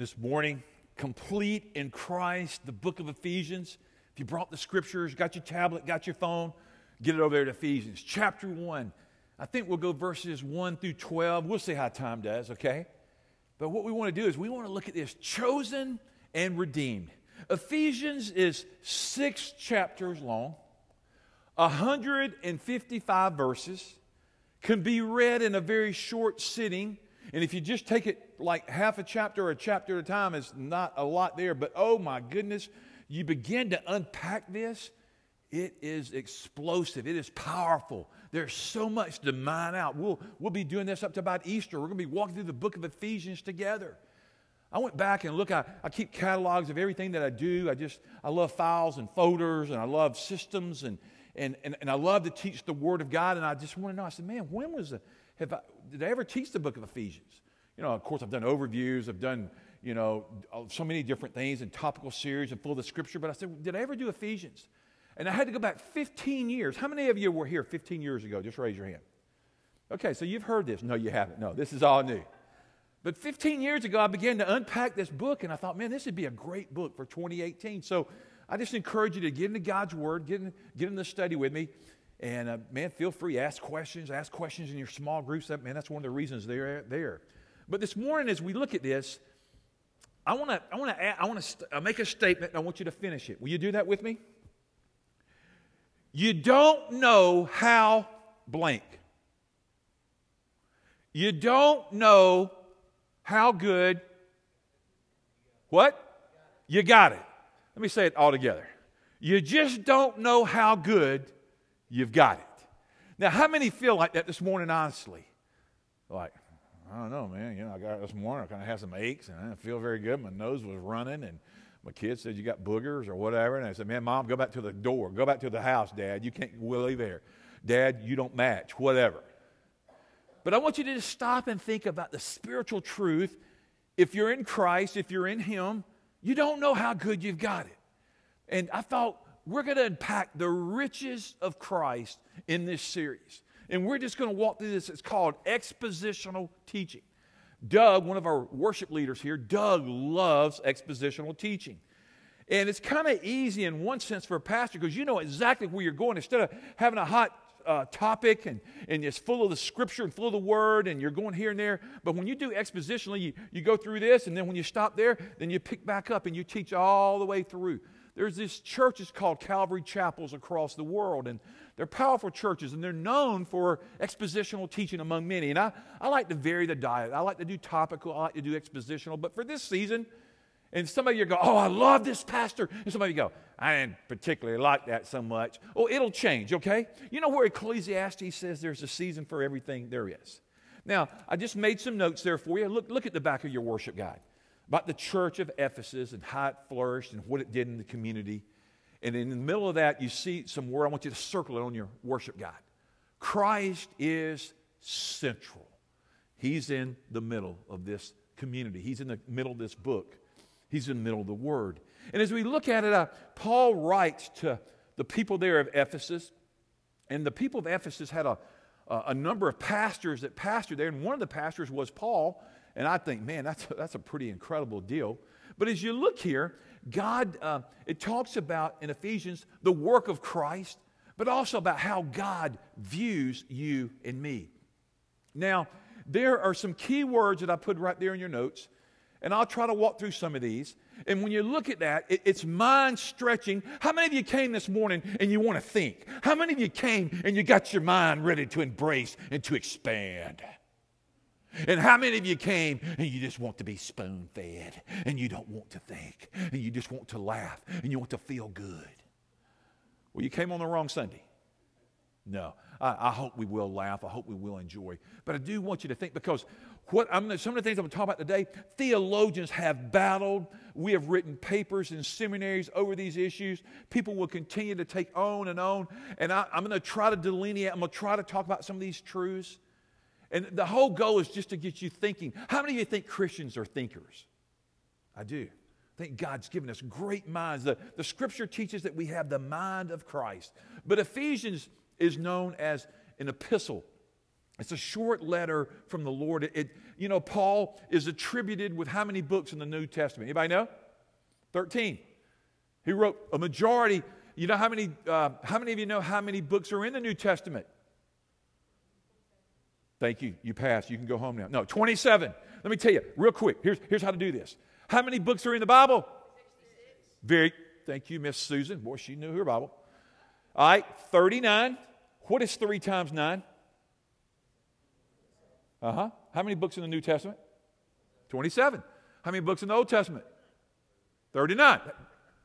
this morning. Complete in Christ, the book of Ephesians. If you brought the scriptures, got your tablet, got your phone, get it over there to Ephesians. Chapter 1. I think we'll go verses 1 through 12. We'll see how time does, okay? But what we want to do is we want to look at this chosen and redeemed. Ephesians is six chapters long, 155 verses, can be read in a very short sitting. And if you just take it like half a chapter or a chapter at a time, it's not a lot there. But oh my goodness, you begin to unpack this, it is explosive, it is powerful. There's so much to mine out. We'll, we'll be doing this up to about Easter. We're going to be walking through the book of Ephesians together. I went back and look, I, I keep catalogs of everything that I do. I just, I love files and folders and I love systems and, and, and, and I love to teach the Word of God. And I just want to know, I said, man, when was the, have I, did I ever teach the book of Ephesians? You know, of course, I've done overviews, I've done, you know, so many different things and topical series and full of the scripture, but I said, did I ever do Ephesians? And I had to go back 15 years. How many of you were here 15 years ago? Just raise your hand. Okay, so you've heard this. No, you haven't. No, this is all new. But 15 years ago, I began to unpack this book, and I thought, man, this would be a great book for 2018. So I just encourage you to get into God's Word, get in, get in the study with me. And uh, man, feel free, ask questions, ask questions in your small groups. That, man, that's one of the reasons they're there. But this morning, as we look at this, I want to I want to I want to st- make a statement. I want you to finish it. Will you do that with me? You don't know how blank. You don't know how good. What? You got it. Let me say it all together. You just don't know how good you've got it. Now, how many feel like that this morning, honestly? Like, I don't know, man. You know, I got this morning, I kind of had some aches and I didn't feel very good. My nose was running and my kids said, You got boogers or whatever. And I said, Man, mom, go back to the door. Go back to the house, dad. You can't willy there. Dad, you don't match, whatever. But I want you to just stop and think about the spiritual truth. If you're in Christ, if you're in Him, you don't know how good you've got it. And I thought we're going to unpack the riches of Christ in this series. And we're just going to walk through this. It's called expositional teaching. Doug, one of our worship leaders here, Doug loves expositional teaching. And it's kind of easy in one sense for a pastor because you know exactly where you're going. Instead of having a hot uh, topic and, and it's full of the scripture and full of the word and you're going here and there. But when you do expositionally, you, you go through this and then when you stop there, then you pick back up and you teach all the way through. There's these churches called Calvary Chapels across the world, and they're powerful churches, and they're known for expositional teaching among many. And I, I like to vary the diet. I like to do topical, I like to do expositional. But for this season, and some of you go, Oh, I love this pastor. And some of you go, I didn't particularly like that so much. Oh, it'll change, okay? You know where Ecclesiastes says there's a season for everything? There is. Now, I just made some notes there for you. Look, look at the back of your worship guide about the church of Ephesus and how it flourished and what it did in the community. And in the middle of that, you see some word. I want you to circle it on your worship guide. Christ is central. He's in the middle of this community, He's in the middle of this book. He's in the middle of the Word. And as we look at it, uh, Paul writes to the people there of Ephesus, and the people of Ephesus had a, a, a number of pastors that pastored there, and one of the pastors was Paul. And I think, man, that's a, that's a pretty incredible deal. But as you look here, God, uh, it talks about in Ephesians the work of Christ, but also about how God views you and me. Now, there are some key words that I put right there in your notes and I'll try to walk through some of these. And when you look at that, it, it's mind stretching. How many of you came this morning and you want to think? How many of you came and you got your mind ready to embrace and to expand? And how many of you came and you just want to be spoon fed and you don't want to think and you just want to laugh and you want to feel good? Well, you came on the wrong Sunday. No, I, I hope we will laugh. I hope we will enjoy. But I do want you to think because what I'm, some of the things I'm going to talk about today, theologians have battled. We have written papers in seminaries over these issues. People will continue to take on and on. And I, I'm going to try to delineate, I'm going to try to talk about some of these truths. And the whole goal is just to get you thinking. How many of you think Christians are thinkers? I do. I think God's given us great minds. The, the scripture teaches that we have the mind of Christ. But Ephesians is known as an epistle It's a short letter from the Lord. It, it, you know, Paul is attributed with how many books in the New Testament? Anybody know? 13. He wrote a majority. You know how many, uh, how many of you know how many books are in the New Testament? Thank you. You passed. You can go home now. No, 27. Let me tell you real quick. Here's, here's how to do this. How many books are in the Bible? 66. Very, thank you, Miss Susan. Boy, she knew her Bible. All right, 39. What is 3 times 9? Uh huh. How many books in the New Testament? 27. How many books in the Old Testament? 39.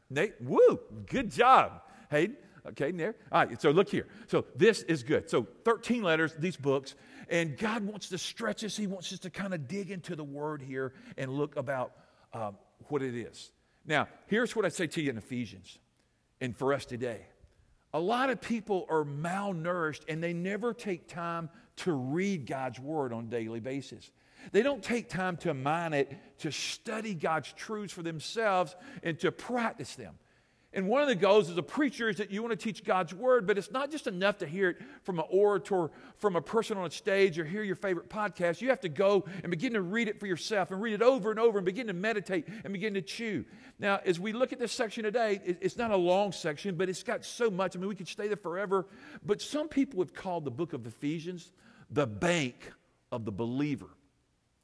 Nate, woo, good job. Hayden, okay, there. All right, so look here. So this is good. So 13 letters, these books, and God wants to stretch us. He wants us to kind of dig into the word here and look about um, what it is. Now, here's what I say to you in Ephesians and for us today. A lot of people are malnourished and they never take time to read God's word on a daily basis. They don't take time to mine it, to study God's truths for themselves, and to practice them. And one of the goals as a preacher is that you want to teach God's word, but it's not just enough to hear it from an orator, from a person on a stage, or hear your favorite podcast. You have to go and begin to read it for yourself and read it over and over and begin to meditate and begin to chew. Now, as we look at this section today, it's not a long section, but it's got so much. I mean, we could stay there forever. But some people have called the book of Ephesians the bank of the believer.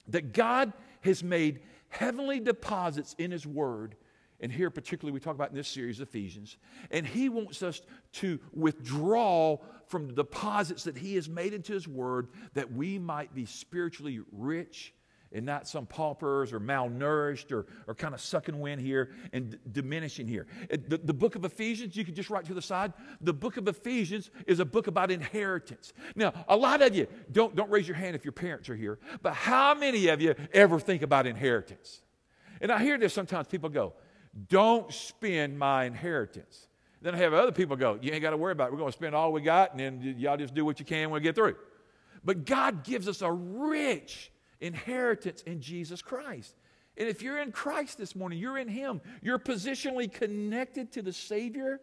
That God has made heavenly deposits in His Word and here particularly we talk about in this series ephesians and he wants us to withdraw from the deposits that he has made into his word that we might be spiritually rich and not some paupers or malnourished or, or kind of sucking wind here and d- diminishing here. The, the book of Ephesians, you can just write to the side. The book of Ephesians is a book about inheritance. Now, a lot of you, don't, don't raise your hand if your parents are here, but how many of you ever think about inheritance? And I hear this sometimes people go, don't spend my inheritance. Then I have other people go, You ain't got to worry about it. We're going to spend all we got, and then y'all just do what you can when we get through. But God gives us a rich inheritance in Jesus Christ. And if you're in Christ this morning, you're in Him, you're positionally connected to the Savior,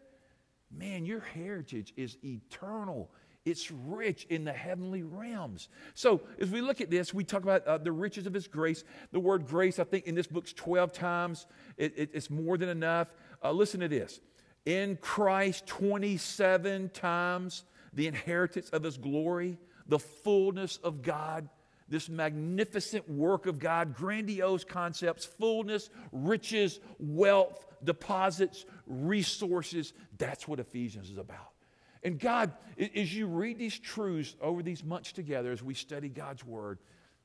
man, your heritage is eternal. It's rich in the heavenly realms. So, as we look at this, we talk about uh, the riches of His grace. The word grace, I think, in this book's 12 times. It, it, it's more than enough. Uh, listen to this. In Christ, 27 times the inheritance of His glory, the fullness of God, this magnificent work of God, grandiose concepts, fullness, riches, wealth, deposits, resources. That's what Ephesians is about. And God, as you read these truths over these months together, as we study God's Word,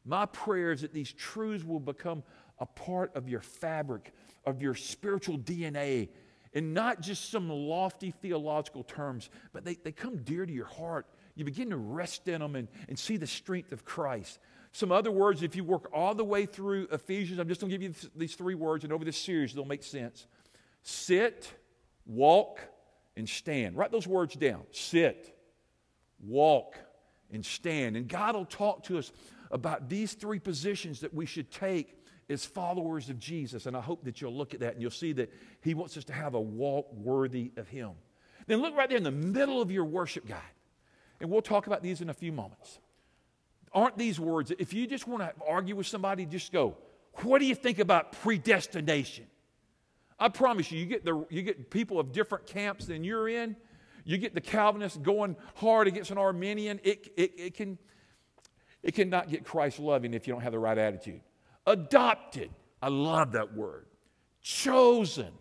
my prayer is that these truths will become a part of your fabric, of your spiritual DNA, and not just some lofty theological terms, but they, they come dear to your heart. You begin to rest in them and, and see the strength of Christ. Some other words, if you work all the way through Ephesians, I'm just going to give you these three words, and over this series, they'll make sense sit, walk, and stand. Write those words down sit, walk, and stand. And God will talk to us about these three positions that we should take as followers of Jesus. And I hope that you'll look at that and you'll see that He wants us to have a walk worthy of Him. Then look right there in the middle of your worship guide. And we'll talk about these in a few moments. Aren't these words, if you just want to argue with somebody, just go, What do you think about predestination? I promise you, you get, the, you get people of different camps than you're in. You get the Calvinists going hard against an Arminian. It, it, it, can, it cannot get Christ loving if you don't have the right attitude. Adopted. I love that word. Chosen.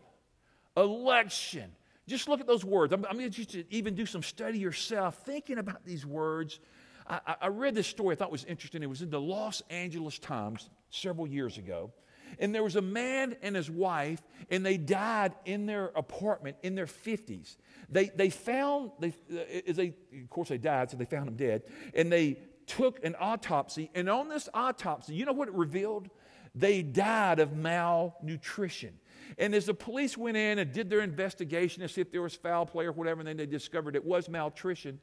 Election. Just look at those words. I'm, I'm going to even do some study yourself, thinking about these words. I, I read this story I thought was interesting. It was in the Los Angeles Times several years ago. And there was a man and his wife, and they died in their apartment in their 50s. They, they found, they, uh, they, of course, they died, so they found him dead. And they took an autopsy, and on this autopsy, you know what it revealed? They died of malnutrition. And as the police went in and did their investigation to see if there was foul play or whatever, and then they discovered it was malnutrition,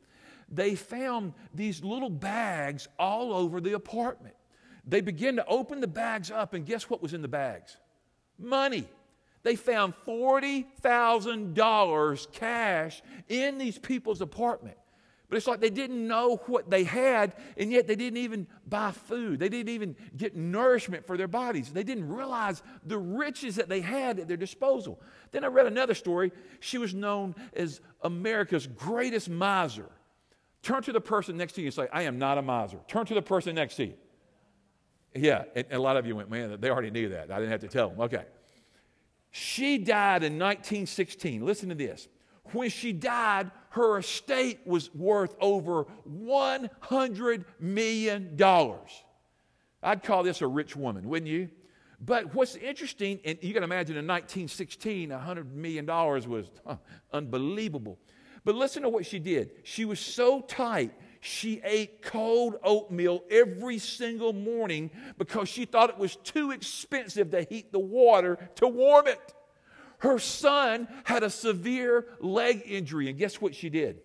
they found these little bags all over the apartment. They began to open the bags up, and guess what was in the bags? Money. They found $40,000 cash in these people's apartment. But it's like they didn't know what they had, and yet they didn't even buy food. They didn't even get nourishment for their bodies. They didn't realize the riches that they had at their disposal. Then I read another story. She was known as America's greatest miser. Turn to the person next to you and say, I am not a miser. Turn to the person next to you. Yeah, and a lot of you went, man, they already knew that. I didn't have to tell them. Okay. She died in 1916. Listen to this. When she died, her estate was worth over $100 million. I'd call this a rich woman, wouldn't you? But what's interesting, and you can imagine in 1916, $100 million was huh, unbelievable. But listen to what she did. She was so tight, she ate cold oatmeal every single morning because she thought it was too expensive to heat the water to warm it. Her son had a severe leg injury, and guess what she did?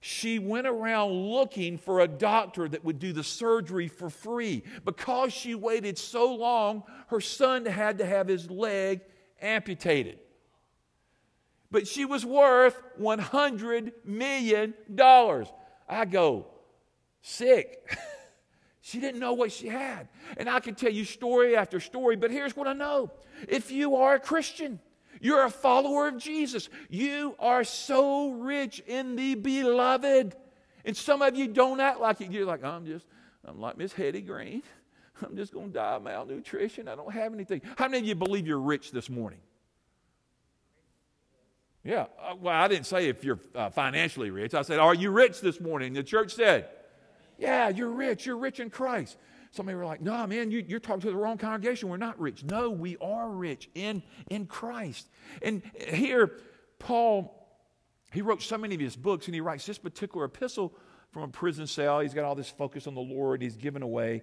She went around looking for a doctor that would do the surgery for free. Because she waited so long, her son had to have his leg amputated. But she was worth $100 million. I go, sick. she didn't know what she had. And I can tell you story after story, but here's what I know. If you are a Christian, you're a follower of Jesus. You are so rich in the beloved. And some of you don't act like it. You're like, I'm just, I'm like Miss Hetty Green. I'm just going to die of malnutrition. I don't have anything. How many of you believe you're rich this morning? Yeah. Uh, well, I didn't say if you're uh, financially rich. I said, Are you rich this morning? The church said, Yeah, you're rich. You're rich in Christ. Somebody were like, no, man, you, are talking to the wrong congregation. We're not rich. No, we are rich in, in Christ. And here, Paul, he wrote so many of his books, and he writes this particular epistle from a prison cell. He's got all this focus on the Lord, he's given away.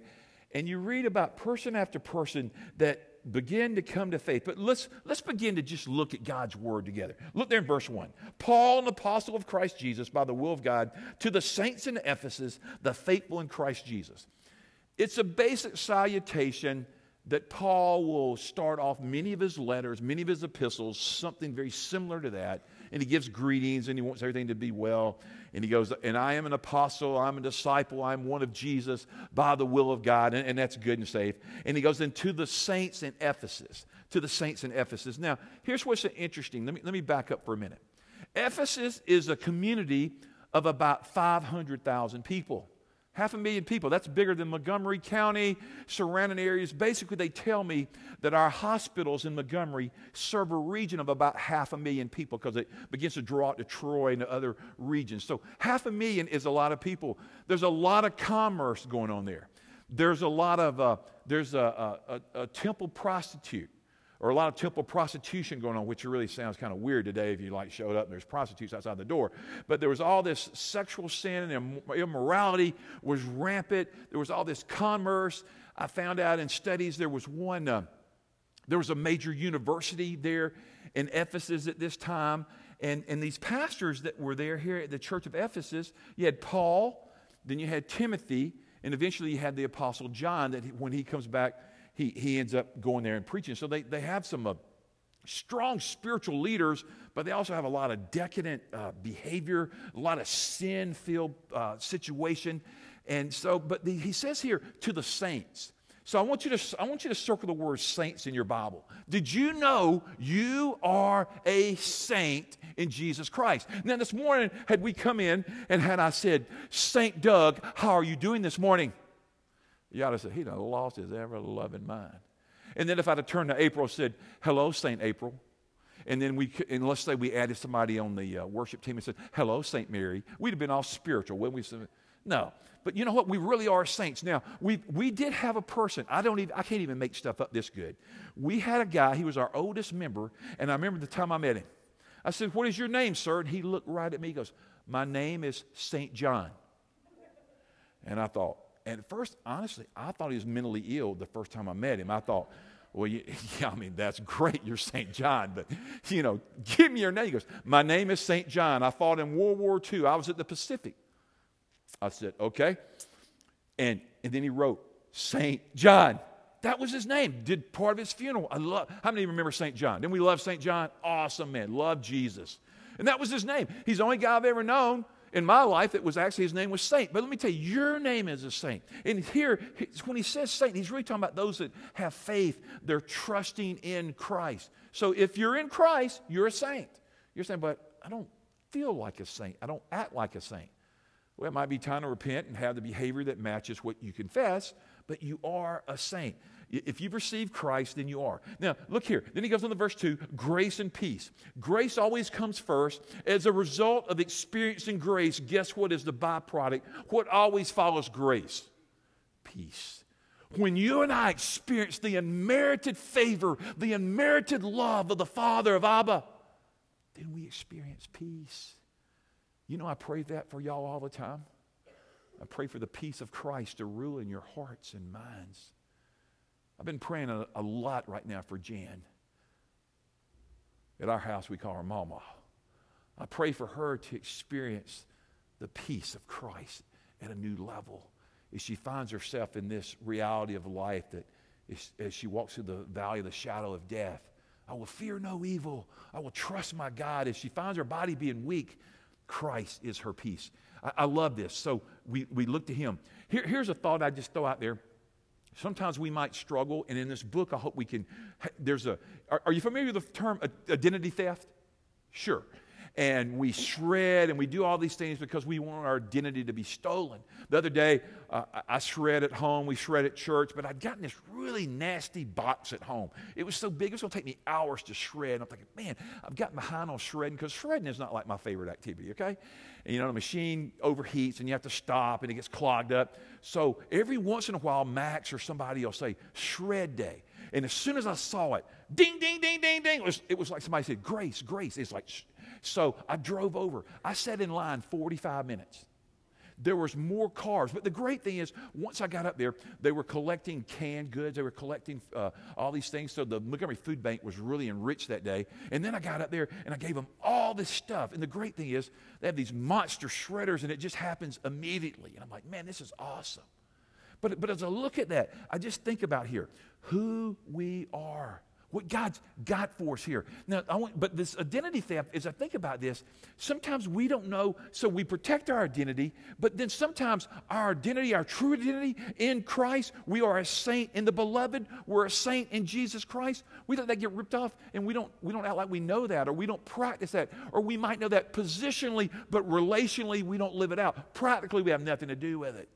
And you read about person after person that begin to come to faith. But let's, let's begin to just look at God's word together. Look there in verse 1. Paul, an apostle of Christ Jesus, by the will of God, to the saints in Ephesus, the faithful in Christ Jesus. It's a basic salutation that Paul will start off many of his letters, many of his epistles, something very similar to that. And he gives greetings and he wants everything to be well. And he goes, And I am an apostle, I'm a disciple, I'm one of Jesus by the will of God. And, and that's good and safe. And he goes, then to the saints in Ephesus. To the saints in Ephesus. Now, here's what's interesting. Let me, let me back up for a minute. Ephesus is a community of about 500,000 people. Half a million people. That's bigger than Montgomery County, surrounding areas. Basically, they tell me that our hospitals in Montgomery serve a region of about half a million people because it begins to draw out to Troy and to other regions. So, half a million is a lot of people. There's a lot of commerce going on there. There's a lot of, uh, there's a, a, a temple prostitute or a lot of temple prostitution going on, which really sounds kind of weird today if you like showed up and there's prostitutes outside the door. But there was all this sexual sin and immorality was rampant. There was all this commerce. I found out in studies there was one, uh, there was a major university there in Ephesus at this time. And, and these pastors that were there here at the church of Ephesus, you had Paul, then you had Timothy, and eventually you had the apostle John that when he comes back he, he ends up going there and preaching. So they, they have some uh, strong spiritual leaders, but they also have a lot of decadent uh, behavior, a lot of sin filled uh, situation. And so, but the, he says here to the saints. So I want you to I want you to circle the word saints in your Bible. Did you know you are a saint in Jesus Christ? Now this morning had we come in and had I said, Saint Doug, how are you doing this morning? You ought to say, he done lost his ever loving mind. And then if I'd have turned to April and said, hello, St. April. And then we, and let's say we added somebody on the uh, worship team and said, hello, St. Mary. We'd have been all spiritual, wouldn't we? No. But you know what? We really are saints. Now, we, we did have a person. I don't even, I can't even make stuff up this good. We had a guy, he was our oldest member, and I remember the time I met him. I said, What is your name, sir? And he looked right at me. He goes, My name is St. John. And I thought, and at first, honestly, I thought he was mentally ill the first time I met him. I thought, well, you, yeah, I mean, that's great. You're St. John, but, you know, give me your name. He goes, My name is St. John. I fought in World War II. I was at the Pacific. I said, Okay. And, and then he wrote, St. John. That was his name. Did part of his funeral. I love, how many of you remember St. John? Didn't we love St. John? Awesome man. Love Jesus. And that was his name. He's the only guy I've ever known in my life, it was actually his name was Saint. But let me tell you, your name is a saint. And here, when he says saint, he's really talking about those that have faith. They're trusting in Christ. So if you're in Christ, you're a saint. You're saying, but I don't feel like a saint. I don't act like a saint. Well, it might be time to repent and have the behavior that matches what you confess, but you are a saint. If you've received Christ, then you are. Now, look here. Then he goes on to verse 2 grace and peace. Grace always comes first. As a result of experiencing grace, guess what is the byproduct? What always follows grace? Peace. When you and I experience the unmerited favor, the unmerited love of the Father of Abba, then we experience peace. You know, I pray that for y'all all the time. I pray for the peace of Christ to rule in your hearts and minds. I've been praying a, a lot right now for Jan. At our house, we call her Mama. I pray for her to experience the peace of Christ at a new level as she finds herself in this reality of life that as she walks through the valley of the shadow of death, I will fear no evil. I will trust my God. As she finds her body being weak, Christ is her peace. I, I love this. So we, we look to him. Here, here's a thought I just throw out there. Sometimes we might struggle, and in this book, I hope we can. There's a. Are, are you familiar with the term uh, identity theft? Sure and we shred and we do all these things because we want our identity to be stolen. The other day, uh, I shred at home, we shred at church, but I'd gotten this really nasty box at home. It was so big, it was going to take me hours to shred. And I'm thinking, man, I've gotten behind on shredding because shredding is not like my favorite activity, okay? And, you know, the machine overheats and you have to stop and it gets clogged up. So every once in a while, Max or somebody will say, shred day. And as soon as I saw it, ding, ding, ding, ding, ding, it was, it was like somebody said, Grace, Grace. It's like, so I drove over. I sat in line 45 minutes. There was more cars. But the great thing is, once I got up there, they were collecting canned goods. They were collecting uh, all these things. So the Montgomery Food Bank was really enriched that day. And then I got up there and I gave them all this stuff. And the great thing is, they have these monster shredders and it just happens immediately. And I'm like, man, this is awesome. But, but as I look at that, I just think about here who we are what God's got for us here. Now, I want, but this identity theft, as I think about this, sometimes we don't know, so we protect our identity, but then sometimes our identity, our true identity in Christ, we are a saint in the beloved, we're a saint in Jesus Christ. We let that get ripped off, and we don't, we don't act like we know that, or we don't practice that, or we might know that positionally, but relationally, we don't live it out. Practically, we have nothing to do with it.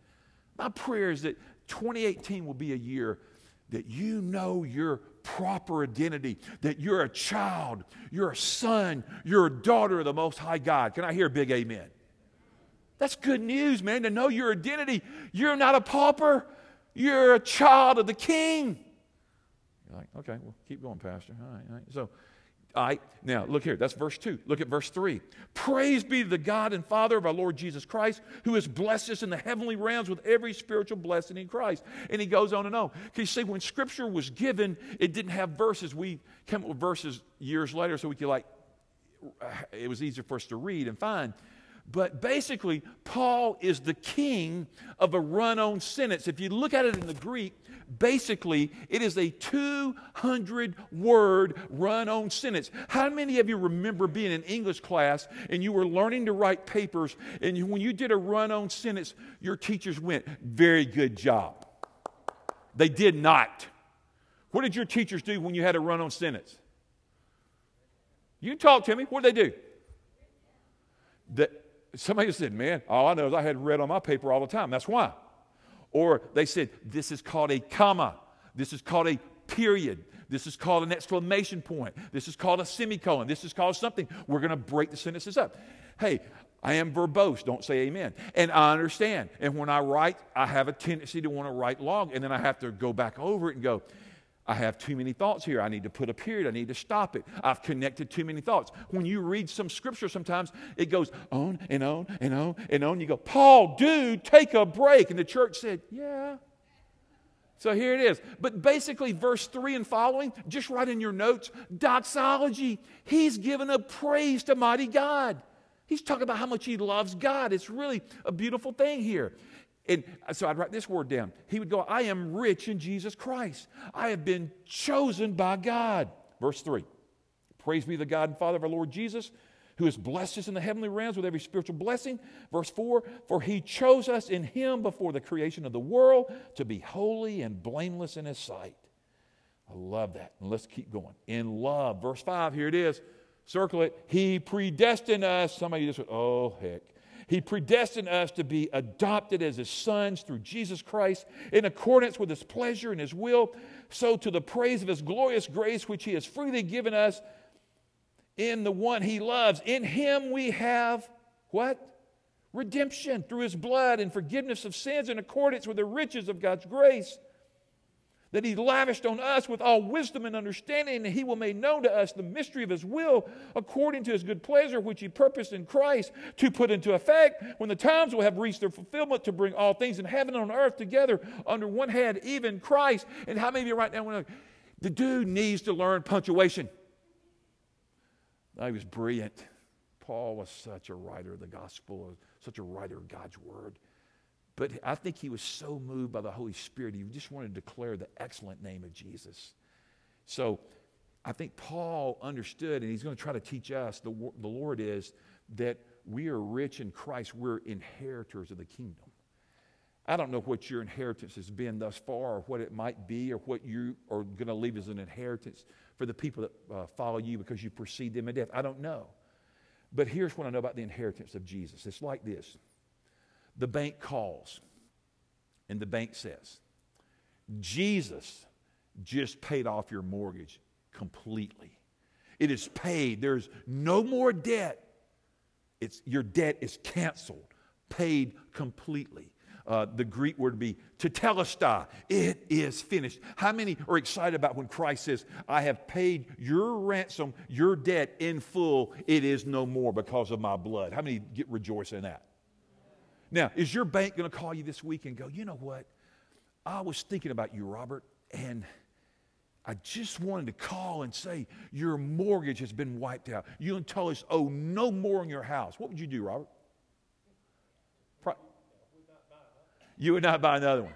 My prayer is that 2018 will be a year that you know your proper identity, that you're a child, you're a son, you're a daughter of the Most High God. Can I hear a big amen? That's good news, man, to know your identity. You're not a pauper, you're a child of the King. You're like, okay, well, keep going, Pastor. All right, all right. So, right, now look here. That's verse 2. Look at verse 3. Praise be to the God and Father of our Lord Jesus Christ, who has blessed us in the heavenly realms with every spiritual blessing in Christ. And he goes on and on. Because you see, when Scripture was given, it didn't have verses. We came up with verses years later so we could, like, it was easier for us to read and find. But basically, Paul is the king of a run on sentence. If you look at it in the Greek, basically, it is a 200 word run on sentence. How many of you remember being in English class and you were learning to write papers, and when you did a run on sentence, your teachers went, Very good job? They did not. What did your teachers do when you had a run on sentence? You talk to me. What did they do? The, somebody said, Man, all I know is I had red on my paper all the time. That's why. Or they said, This is called a comma. This is called a period. This is called an exclamation point. This is called a semicolon. This is called something. We're going to break the sentences up. Hey, I am verbose. Don't say amen. And I understand. And when I write, I have a tendency to want to write long, and then I have to go back over it and go, I have too many thoughts here. I need to put a period. I need to stop it. I've connected too many thoughts. When you read some scripture, sometimes it goes on and on and on and on. You go, Paul, dude, take a break. And the church said, Yeah. So here it is. But basically, verse 3 and following, just write in your notes doxology. He's given a praise to mighty God. He's talking about how much he loves God. It's really a beautiful thing here. And so I'd write this word down. He would go, I am rich in Jesus Christ. I have been chosen by God. Verse 3 Praise be the God and Father of our Lord Jesus, who has blessed us in the heavenly realms with every spiritual blessing. Verse 4 For he chose us in him before the creation of the world to be holy and blameless in his sight. I love that. And let's keep going. In love. Verse 5, here it is. Circle it. He predestined us. Somebody just went, oh, heck. He predestined us to be adopted as his sons through Jesus Christ in accordance with his pleasure and his will, so to the praise of his glorious grace, which he has freely given us in the one he loves. In him we have what? Redemption through his blood and forgiveness of sins in accordance with the riches of God's grace that he lavished on us with all wisdom and understanding, and he will make known to us the mystery of his will according to his good pleasure, which he purposed in Christ to put into effect when the times will have reached their fulfillment to bring all things in heaven and on earth together under one head, even Christ. And how many of you right now, the dude needs to learn punctuation? I was brilliant. Paul was such a writer of the gospel, such a writer of God's word. But I think he was so moved by the Holy Spirit, he just wanted to declare the excellent name of Jesus. So I think Paul understood, and he's going to try to teach us, the, the Lord is, that we are rich in Christ. We're inheritors of the kingdom. I don't know what your inheritance has been thus far, or what it might be, or what you are going to leave as an inheritance for the people that uh, follow you because you precede them in death. I don't know. But here's what I know about the inheritance of Jesus it's like this the bank calls, and the bank says, Jesus just paid off your mortgage completely. It is paid. There's no more debt. It's, your debt is canceled, paid completely. Uh, the Greek word be tetelestai. It is finished. How many are excited about when Christ says, I have paid your ransom, your debt in full. It is no more because of my blood. How many get rejoice in that? Now, is your bank going to call you this week and go, you know what? I was thinking about you, Robert, and I just wanted to call and say your mortgage has been wiped out. You and Tullis owe oh, no more in your house. What would you do, Robert? you would not buy another one.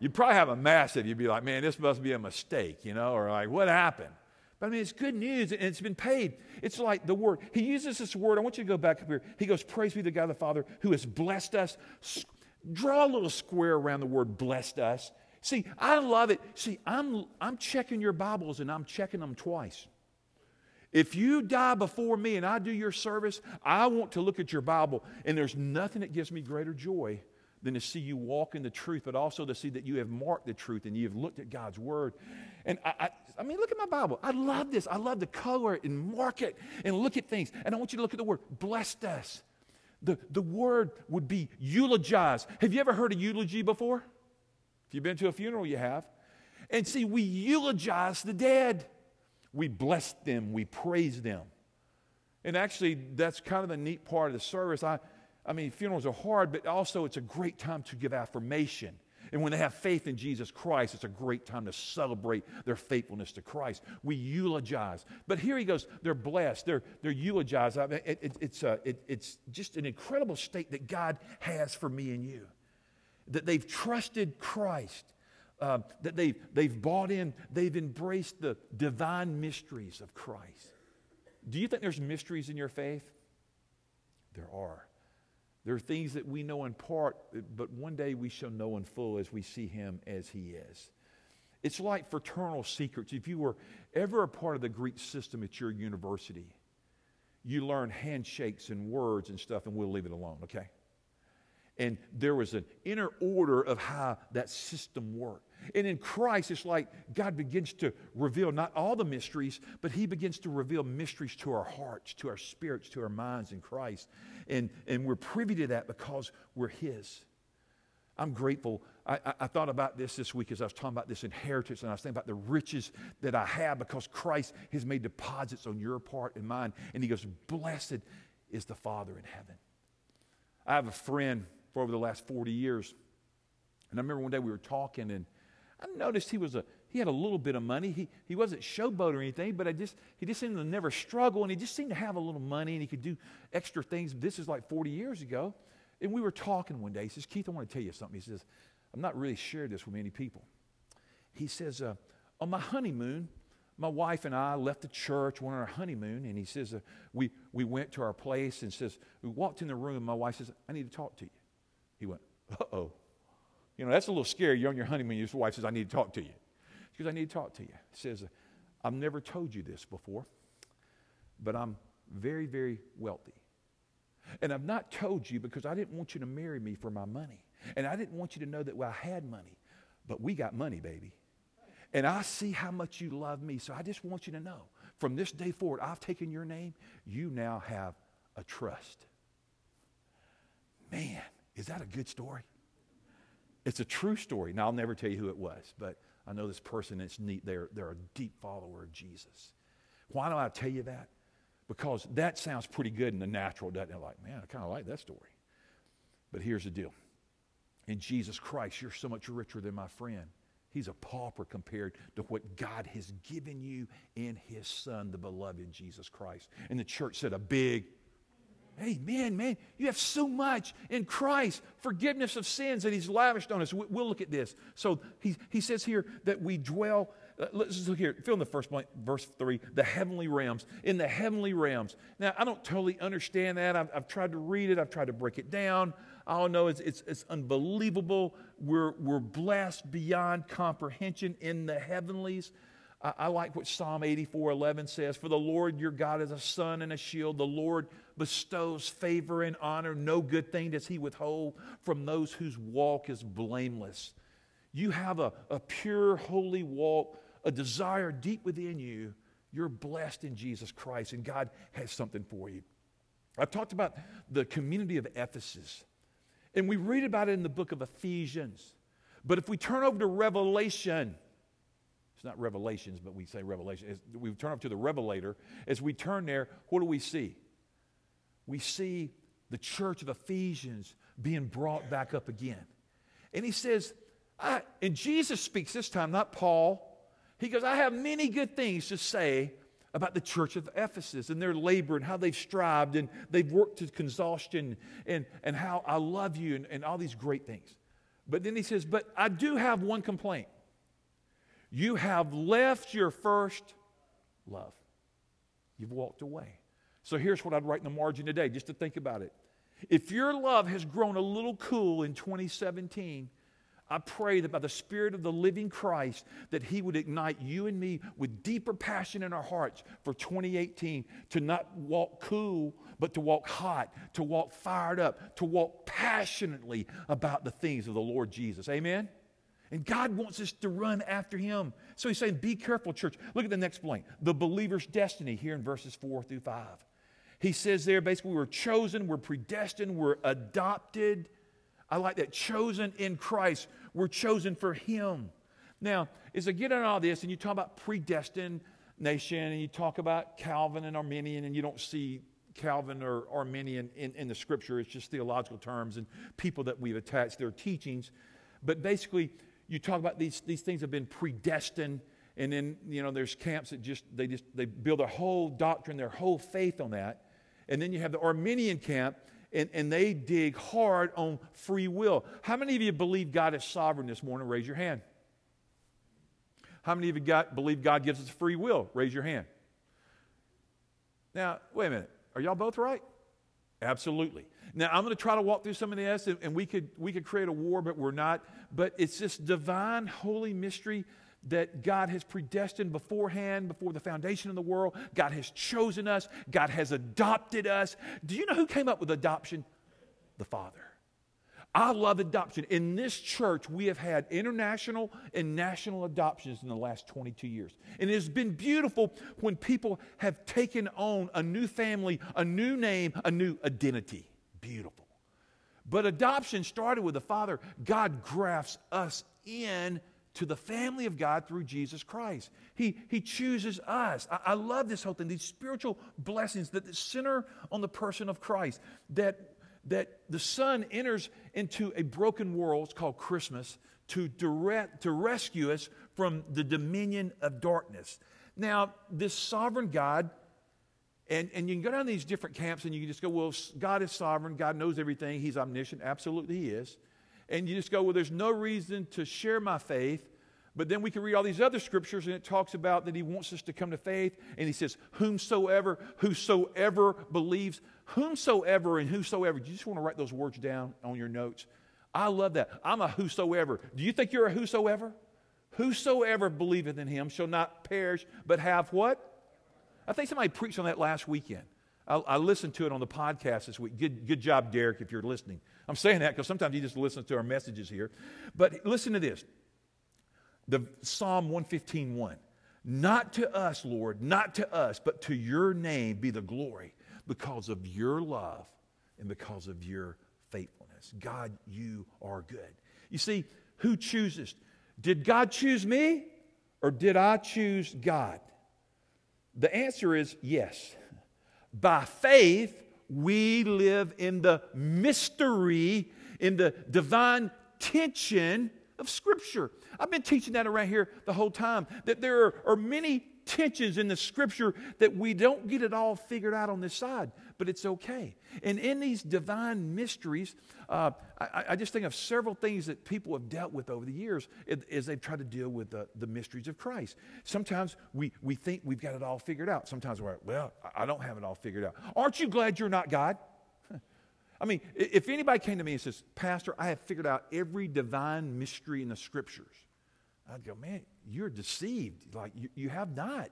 You'd probably have a massive. You'd be like, man, this must be a mistake, you know, or like, what happened? But I mean, it's good news and it's been paid. It's like the word. He uses this word. I want you to go back up here. He goes, Praise be the God the Father who has blessed us. Draw a little square around the word blessed us. See, I love it. See, I'm, I'm checking your Bibles and I'm checking them twice. If you die before me and I do your service, I want to look at your Bible, and there's nothing that gives me greater joy than to see you walk in the truth, but also to see that you have marked the truth and you have looked at God's word. And I, I, I, mean, look at my Bible. I love this. I love to color it and mark it and look at things. And I want you to look at the word blessed us. The, the word would be eulogize. Have you ever heard a eulogy before? If you've been to a funeral, you have. And see, we eulogize the dead. We bless them, we praise them. And actually, that's kind of the neat part of the service. I, I mean, funerals are hard, but also it's a great time to give affirmation. And when they have faith in Jesus Christ, it's a great time to celebrate their faithfulness to Christ. We eulogize. But here he goes, they're blessed, they're, they're eulogized. I mean, it, it, it's, uh, it, it's just an incredible state that God has for me and you. That they've trusted Christ, uh, that they've, they've bought in, they've embraced the divine mysteries of Christ. Do you think there's mysteries in your faith? There are. There are things that we know in part, but one day we shall know in full as we see him as he is. It's like fraternal secrets. If you were ever a part of the Greek system at your university, you learn handshakes and words and stuff, and we'll leave it alone, okay? And there was an inner order of how that system worked. And in Christ, it's like God begins to reveal not all the mysteries, but He begins to reveal mysteries to our hearts, to our spirits, to our minds in Christ. And, and we're privy to that because we're His. I'm grateful. I, I, I, thought about this this week as I was talking about this inheritance, and I was thinking about the riches that I have because Christ has made deposits on your part and mine. And He goes, Blessed is the Father in heaven. I have a friend for over the last 40 years. And I remember one day we were talking, and I noticed he was a he had a little bit of money. He, he wasn't showboat or anything, but I just he just seemed to never struggle, and he just seemed to have a little money, and he could do extra things. This is like 40 years ago, and we were talking one day. He says, "Keith, I want to tell you something." He says, "I'm not really sharing this with many people." He says, uh, "On my honeymoon, my wife and I left the church, went on our honeymoon, and he says, uh, we, we went to our place and says, we walked in the room. My wife says, I need to talk to you. He went, uh oh. You know, that's a little scary. You're on your honeymoon, your wife says, I need to talk to you. She goes, I need to talk to you. He says, I've never told you this before, but I'm very, very wealthy. And I've not told you because I didn't want you to marry me for my money. And I didn't want you to know that well, I had money. But we got money, baby. And I see how much you love me. So I just want you to know from this day forward, I've taken your name. You now have a trust. Man, is that a good story? It's a true story. Now, I'll never tell you who it was, but I know this person, it's neat. They're, they're a deep follower of Jesus. Why do I tell you that? Because that sounds pretty good in the natural, doesn't it? Like, man, I kind of like that story. But here's the deal in Jesus Christ, you're so much richer than my friend. He's a pauper compared to what God has given you in His Son, the beloved Jesus Christ. And the church said a big, hey, man, man, you have so much in Christ, forgiveness of sins that He's lavished on us. We'll look at this. So he, he says here that we dwell. Uh, let's look here. Fill in the first point, verse 3, the heavenly realms. In the heavenly realms. Now, I don't totally understand that. I've, I've tried to read it, I've tried to break it down. I don't know it's, it's, it's unbelievable. We're, we're blessed beyond comprehension in the heavenlies. I, I like what Psalm 84 11 says For the Lord your God is a sun and a shield. The Lord bestows favor and honor. No good thing does he withhold from those whose walk is blameless. You have a, a pure, holy walk, a desire deep within you. You're blessed in Jesus Christ, and God has something for you. I've talked about the community of Ephesus. And we read about it in the book of Ephesians. But if we turn over to Revelation, it's not Revelations, but we say Revelation. As we turn up to the Revelator. As we turn there, what do we see? We see the church of Ephesians being brought back up again. And he says, I, and Jesus speaks this time, not Paul. He goes, I have many good things to say about the church of Ephesus and their labor and how they've strived and they've worked to exhaustion and, and how I love you and, and all these great things. But then he says, But I do have one complaint. You have left your first love. You've walked away. So here's what I'd write in the margin today, just to think about it. If your love has grown a little cool in 2017, I pray that by the Spirit of the living Christ, that He would ignite you and me with deeper passion in our hearts for 2018 to not walk cool, but to walk hot, to walk fired up, to walk passionately about the things of the Lord Jesus. Amen? And God wants us to run after Him. So He's saying, be careful, church. Look at the next blank the believer's destiny here in verses 4 through 5. He says there basically, we're chosen, we're predestined, we're adopted. I like that. Chosen in Christ. We're chosen for Him. Now, as I get on all this, and you talk about predestination, and you talk about Calvin and Arminian, and you don't see Calvin or Arminian in, in the scripture, it's just theological terms and people that we've attached their teachings. But basically, you talk about these, these things have been predestined, and then, you know, there's camps that just, they just, they build their whole doctrine, their whole faith on that. And then you have the Arminian camp and, and they dig hard on free will. How many of you believe God is sovereign this morning? Raise your hand. How many of you got, believe God gives us free will? Raise your hand. Now, wait a minute. Are y'all both right? Absolutely. Now, I'm going to try to walk through some of this, and, and we, could, we could create a war, but we're not. But it's this divine, holy mystery that God has predestined beforehand, before the foundation of the world. God has chosen us, God has adopted us. Do you know who came up with adoption? The Father. I love adoption. In this church, we have had international and national adoptions in the last 22 years. And it has been beautiful when people have taken on a new family, a new name, a new identity. Beautiful. But adoption started with the Father. God grafts us in to the family of God through Jesus Christ. He, he chooses us. I, I love this whole thing, these spiritual blessings that center on the person of Christ, that, that the Son enters into a broken world, it's called Christmas, to, direct, to rescue us from the dominion of darkness. Now, this sovereign God, and, and you can go down these different camps and you can just go, well, God is sovereign, God knows everything, He's omniscient. Absolutely, He is and you just go, well, there's no reason to share my faith But then we can read all these other scriptures and it talks about that he wants us to come to faith. And he says, Whomsoever, whosoever believes, whomsoever and whosoever. You just want to write those words down on your notes? I love that. I'm a whosoever. Do you think you're a whosoever? Whosoever believeth in him shall not perish, but have what? I think somebody preached on that last weekend. I, I listened to it on the podcast this week. Good, good job, Derek, if you're listening. I'm saying that because sometimes you just listen to our messages here. But listen to this the Psalm 115 1. Not to us, Lord, not to us, but to your name be the glory because of your love and because of your faithfulness. God, you are good. You see, who chooses? Did God choose me or did I choose God? The answer is yes. By faith, we live in the mystery, in the divine tension of Scripture. I've been teaching that around here the whole time, that there are, many tensions in the Scripture that we don't get it all figured out on this side, but it's okay. And in these divine mysteries, uh, I, I, just think of several things that people have dealt with over the years as they've tried to deal with the, the mysteries of Christ. Sometimes we, we think we've got it all figured out. Sometimes we're like, well, I don't have it all figured out. Aren't you glad you're not God? I mean, if anybody came to me and says, Pastor, I have figured out every divine mystery in the scriptures, I'd go, man, you're deceived. Like, you, you have not.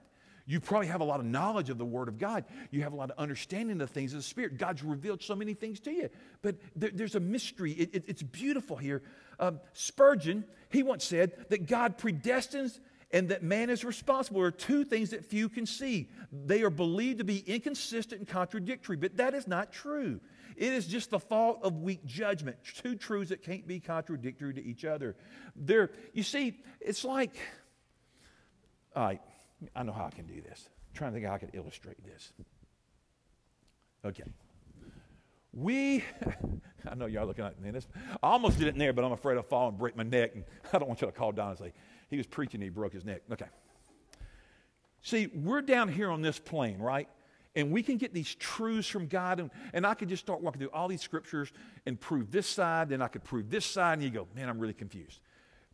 You probably have a lot of knowledge of the Word of God. You have a lot of understanding of things of the Spirit. God's revealed so many things to you. But there, there's a mystery. It, it, it's beautiful here. Um, Spurgeon, he once said that God predestines and that man is responsible are two things that few can see. They are believed to be inconsistent and contradictory, but that is not true. It is just the fault of weak judgment. Two truths that can't be contradictory to each other. There, you see, it's like, all right, I know how I can do this. I'm trying to think how I can illustrate this. Okay. We, I know y'all looking at me. This, I almost did it in there, but I'm afraid I'll fall and break my neck. And I don't want you to call Don and say, he was preaching, he broke his neck. Okay. See, we're down here on this plane, right? And we can get these truths from God, and, and I could just start walking through all these scriptures and prove this side, then I could prove this side, and you go, man, I'm really confused.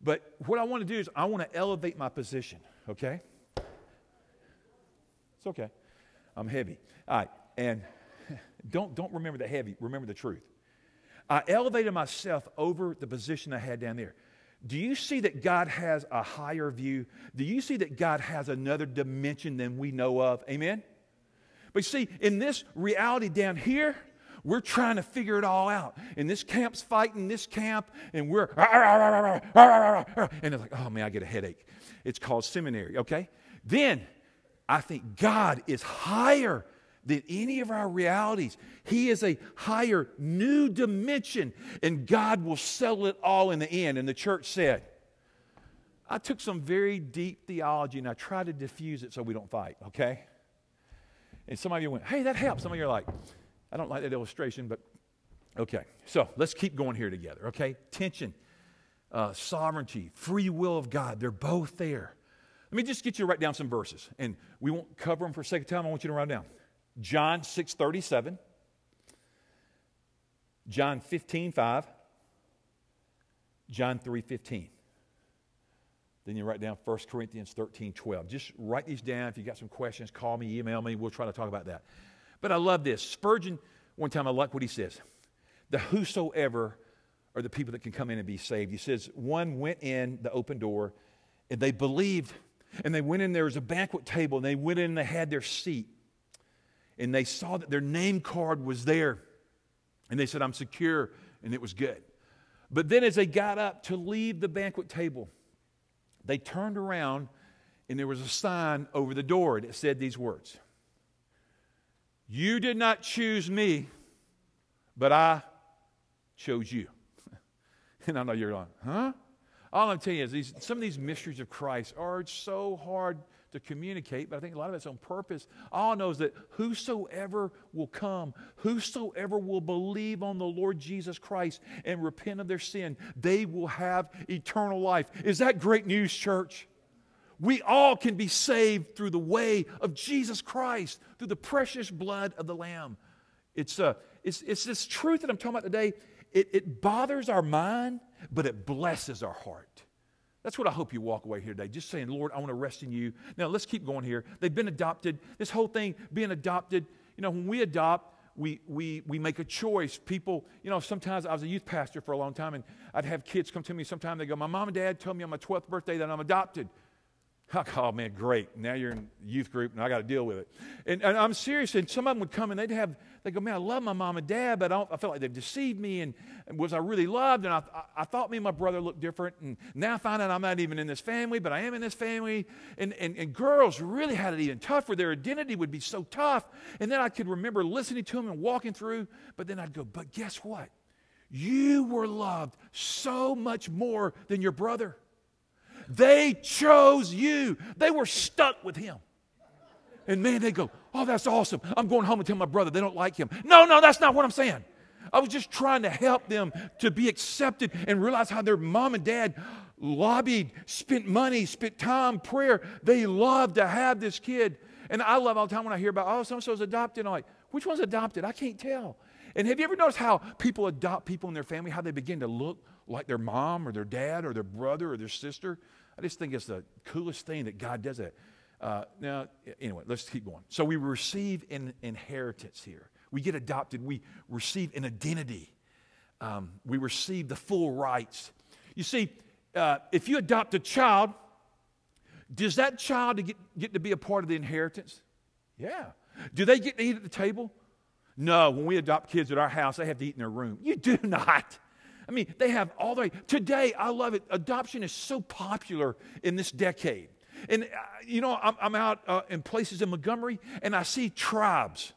But what I want to do is I want to elevate my position, okay? It's okay. I'm heavy. All right. And don't, don't remember the heavy, remember the truth. I elevated myself over the position I had down there. Do you see that God has a higher view? Do you see that God has another dimension than we know of? Amen? But see, in this reality down here, we're trying to figure it all out. And this camp's fighting this camp, and we're, and it's like, oh man, I get a headache. It's called seminary, okay? Then I think God is higher than any of our realities. He is a higher, new dimension, and God will settle it all in the end. And the church said, I took some very deep theology and I tried to diffuse it so we don't fight, okay? And some of you went, hey, that helps. Some of you are like, I don't like that illustration, but okay. So let's keep going here together, okay? Tension, uh, sovereignty, free will of God, they're both there. Let me just get you to write down some verses, and we won't cover them for sake of time. I want you to write down John six thirty seven, John fifteen five, John three fifteen. Then you write down 1 Corinthians 13, 12. Just write these down. If you got some questions, call me, email me. We'll try to talk about that. But I love this. Spurgeon, one time I like what he says. The whosoever are the people that can come in and be saved. He says, one went in the open door and they believed and they went in, there was a banquet table, and they went in and they had their seat. And they saw that their name card was there. And they said, I'm secure. And it was good. But then as they got up to leave the banquet table, they turned around and there was a sign over the door that said these words You did not choose me, but I chose you. And I know you're like, huh? All I'm telling you is these, some of these mysteries of Christ are so hard to communicate, but I think a lot of it's on purpose. All I know is that whosoever will come, whosoever will believe on the Lord Jesus Christ and repent of their sin, they will have eternal life. Is that great news, church? We all can be saved through the way of Jesus Christ, through the precious blood of the Lamb. It's, uh, it's, it's this truth that I'm talking about today. It, it bothers our mind but it blesses our heart. That's what I hope you walk away here today. Just saying, Lord, I want to rest in you. Now, let's keep going here. They've been adopted. This whole thing, being adopted, you know, when we adopt, we, we, we make a choice. People, you know, sometimes I was a youth pastor for a long time, and I'd have kids come to me Sometimes They go, My mom and dad told me on my 12th birthday that I'm adopted. Oh, man, great. Now you're in youth group, and I got to deal with it. And, and, I'm serious. And some of them would come and they'd have, they go, Man, I love my mom and dad, but I, I felt like they've deceived me. And, and was I really loved? And I, I, I, thought me and my brother looked different. And now I find out I'm not even in this family, but I am in this family. And, and, and girls really had it even tougher. Their identity would be so tough. And then I could remember listening to them and walking through. But then I'd go, But guess what? You were loved so much more than your brother. They chose you. They were stuck with him. And man, they go, Oh, that's awesome. I'm going home and tell my brother they don't like him. No, no, that's not what I'm saying. I was just trying to help them to be accepted and realize how their mom and dad lobbied, spent money, spent time, prayer. They loved to have this kid. And I love all the time when I hear about, oh, so and so's adopted. I'm like, which one's adopted? I can't tell. And have you ever noticed how people adopt people in their family, how they begin to look like their mom or their dad or their brother or their sister? I just think it's the coolest thing that God does that. Uh, now, anyway, let's keep going. So we receive an inheritance here. We get adopted. We receive an identity. Um, we receive the full rights. You see, uh, if you adopt a child, does that child get, get to be a part of the inheritance? Yeah. Do they get to eat at the table? No. When we adopt kids at our house, they have to eat in their room. You do not. I mean, they have all the. Today, I love it. Adoption is so popular in this decade. And, uh, you know, I'm, I'm out uh, in places in Montgomery and I see tribes.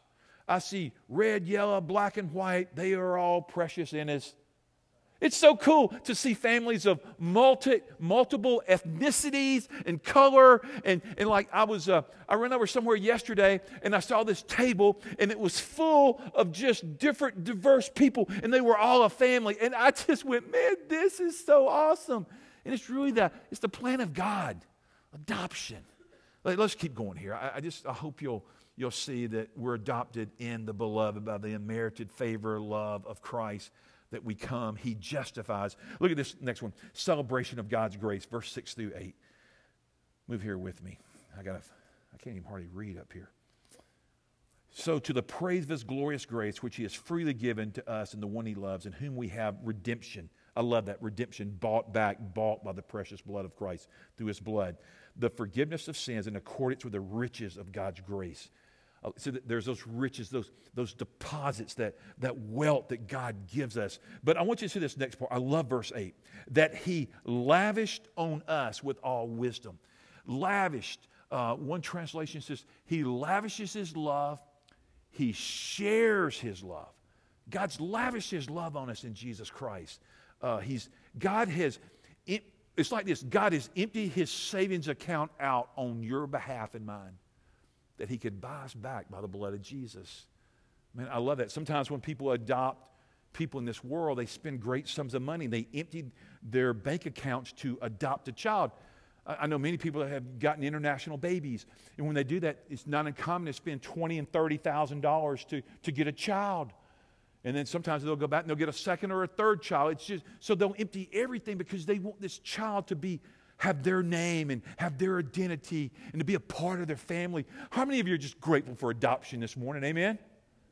I see red, yellow, black, and white. They are all precious in His it's so cool to see families of multi, multiple ethnicities and color. And, and like I was, uh, I ran over somewhere yesterday and I saw this table and it was full of just different, diverse people and they were all a family. And I just went, man, this is so awesome. And it's really the, it's the plan of God, adoption. Like, let's keep going here. I, I just, I hope you'll, you'll see that we're adopted in the beloved by the unmerited favor, love of Christ that we come, he justifies. Look at this next one celebration of God's grace, verse 6 through 8. Move here with me. I got to I can't even hardly read up here. So, to the praise of his glorious grace, which he has freely given to us and the one he loves, in whom we have redemption. I love that redemption, bought back, bought by the precious blood of Christ through his blood. The forgiveness of sins in accordance with the riches of God's grace so there's those riches, those, those deposits, that, that wealth that God gives us. But I want you to see this next part. I love verse 8 that He lavished on us with all wisdom. Lavished, uh, one translation says, He lavishes His love, He shares His love. God's lavished His love on us in Jesus Christ. Uh, he's, God has, it's like this God has emptied His savings account out on your behalf and mine that he could buy us back by the blood of Jesus. Man, I love that. Sometimes when people adopt people in this world, they spend great sums of money. They empty their bank accounts to adopt a child. I know many people that have gotten international babies, and when they do that, it's not uncommon to spend twenty and thirty thousand dollars to to get a child, and then sometimes they'll go back and they'll get a second or a third child. It's just so they'll empty everything because they want this child to be have their name and have their identity and to be a part of their family. How many of you are just grateful for adoption this morning? Amen?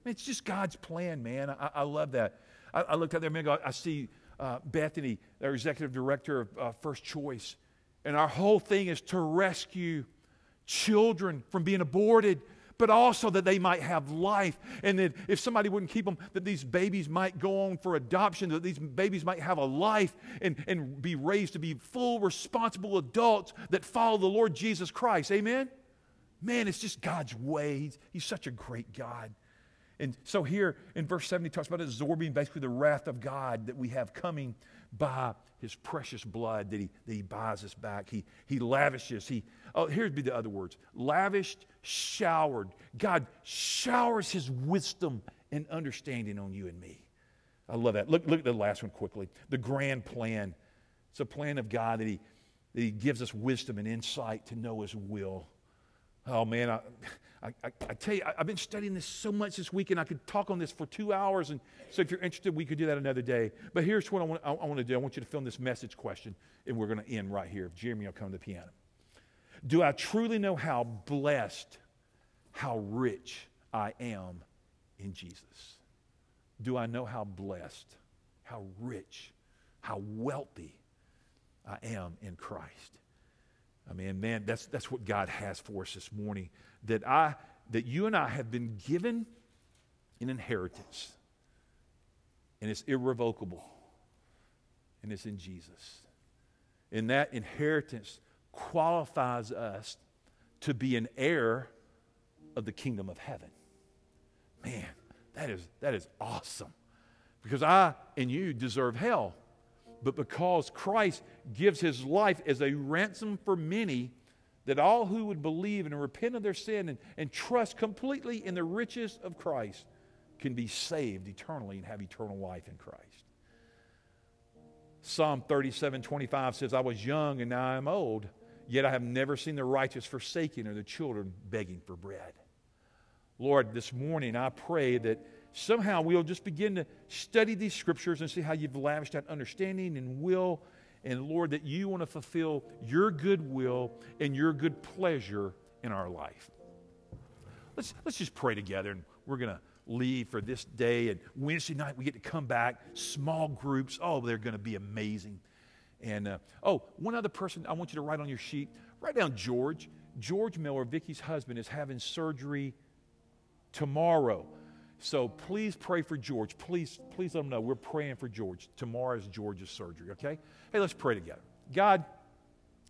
it's just God's plan, man. I, I love that. I, I, looked out there a minute ago. I see uh, Bethany, our executive director of uh, First Choice. And our whole thing is to rescue children from being aborted but also that they might have life. And that if somebody wouldn't keep them, that these babies might go on for adoption, that these babies might have a life and, and be raised to be full, responsible adults that follow the Lord Jesus Christ. Amen? Man, it's just God's way. He's, he's such a great God. And so here in verse 7, he talks about absorbing basically the wrath of God that we have coming by his precious blood that he, that he buys us back. He, he lavishes. He, oh, here's be the other words lavished, showered. God showers his wisdom and understanding on you and me. I love that. Look, look at the last one quickly. The grand plan. It's a plan of God that he, that he gives us wisdom and insight to know his will. Oh, man, I, I, I, I tell you, I, have been studying this so much this week, and I could talk on this for two hours. And so, if you're interested, we could do that another day. But here's what I want, I, I want to do I want you to fill in this message question, and we're going to end right here. Jeremy will come to the piano. Do I truly know how blessed, how rich I am in Jesus? Do I know how blessed, how rich, how wealthy I am in Christ? I mean, man, that's, that's what God has for us this morning. That I, that you and I have been given an inheritance. And it's irrevocable. And it's in Jesus. And that inheritance qualifies us to be an heir of the kingdom of heaven. Man, that is, that is awesome. Because I and you deserve hell but because Christ gives his life as a ransom for many, that all who would believe and repent of their sin and, and trust completely in the riches of Christ can be saved eternally and have eternal life in Christ. Psalm 37 25 says, I was young and now I am old, yet I have never seen the righteous forsaken or the children begging for bread. Lord, this morning I pray that somehow we'll just begin to study these scriptures and see how you've lavished out understanding and will. And Lord, that you want to fulfill your good will and your good pleasure in our life. Let's, let's just pray together and we're going to leave for this day. And Wednesday night, we get to come back, small groups. Oh, they're going to be amazing. And uh, oh, one other person I want you to write on your sheet write down George. George Miller, Vicky's husband, is having surgery tomorrow. So please pray for George. Please, please let him know we're praying for George. Tomorrow is George's surgery, okay? Hey, let's pray together. God,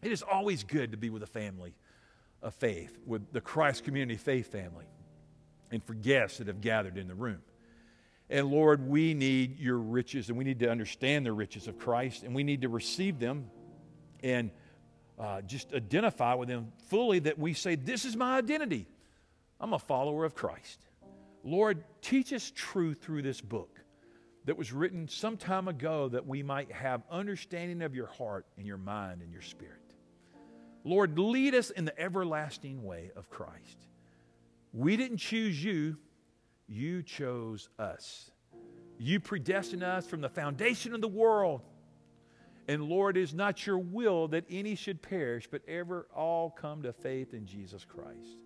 it is always good to be with a family of faith, with the Christ Community Faith family, and for guests that have gathered in the room. And Lord, we need your riches, and we need to understand the riches of Christ, and we need to receive them and uh, just identify with them fully that we say, This is my identity. I'm a follower of Christ. Lord, teach us truth through this book that was written some time ago that we might have understanding of your heart and your mind and your spirit. Lord, lead us in the everlasting way of Christ. We didn't choose you, you chose us. You predestined us from the foundation of the world. And Lord, it is not your will that any should perish, but ever all come to faith in Jesus Christ.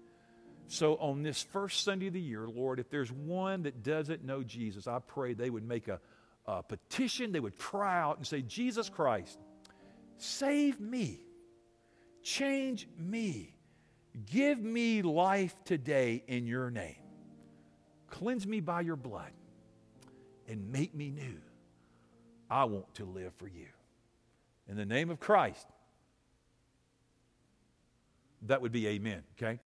So, on this first Sunday of the year, Lord, if there's one that doesn't know Jesus, I pray they would make a, a petition, they would cry out and say, Jesus Christ, save me, change me, give me life today in your name. Cleanse me by your blood and make me new. I want to live for you. In the name of Christ, that would be amen, okay?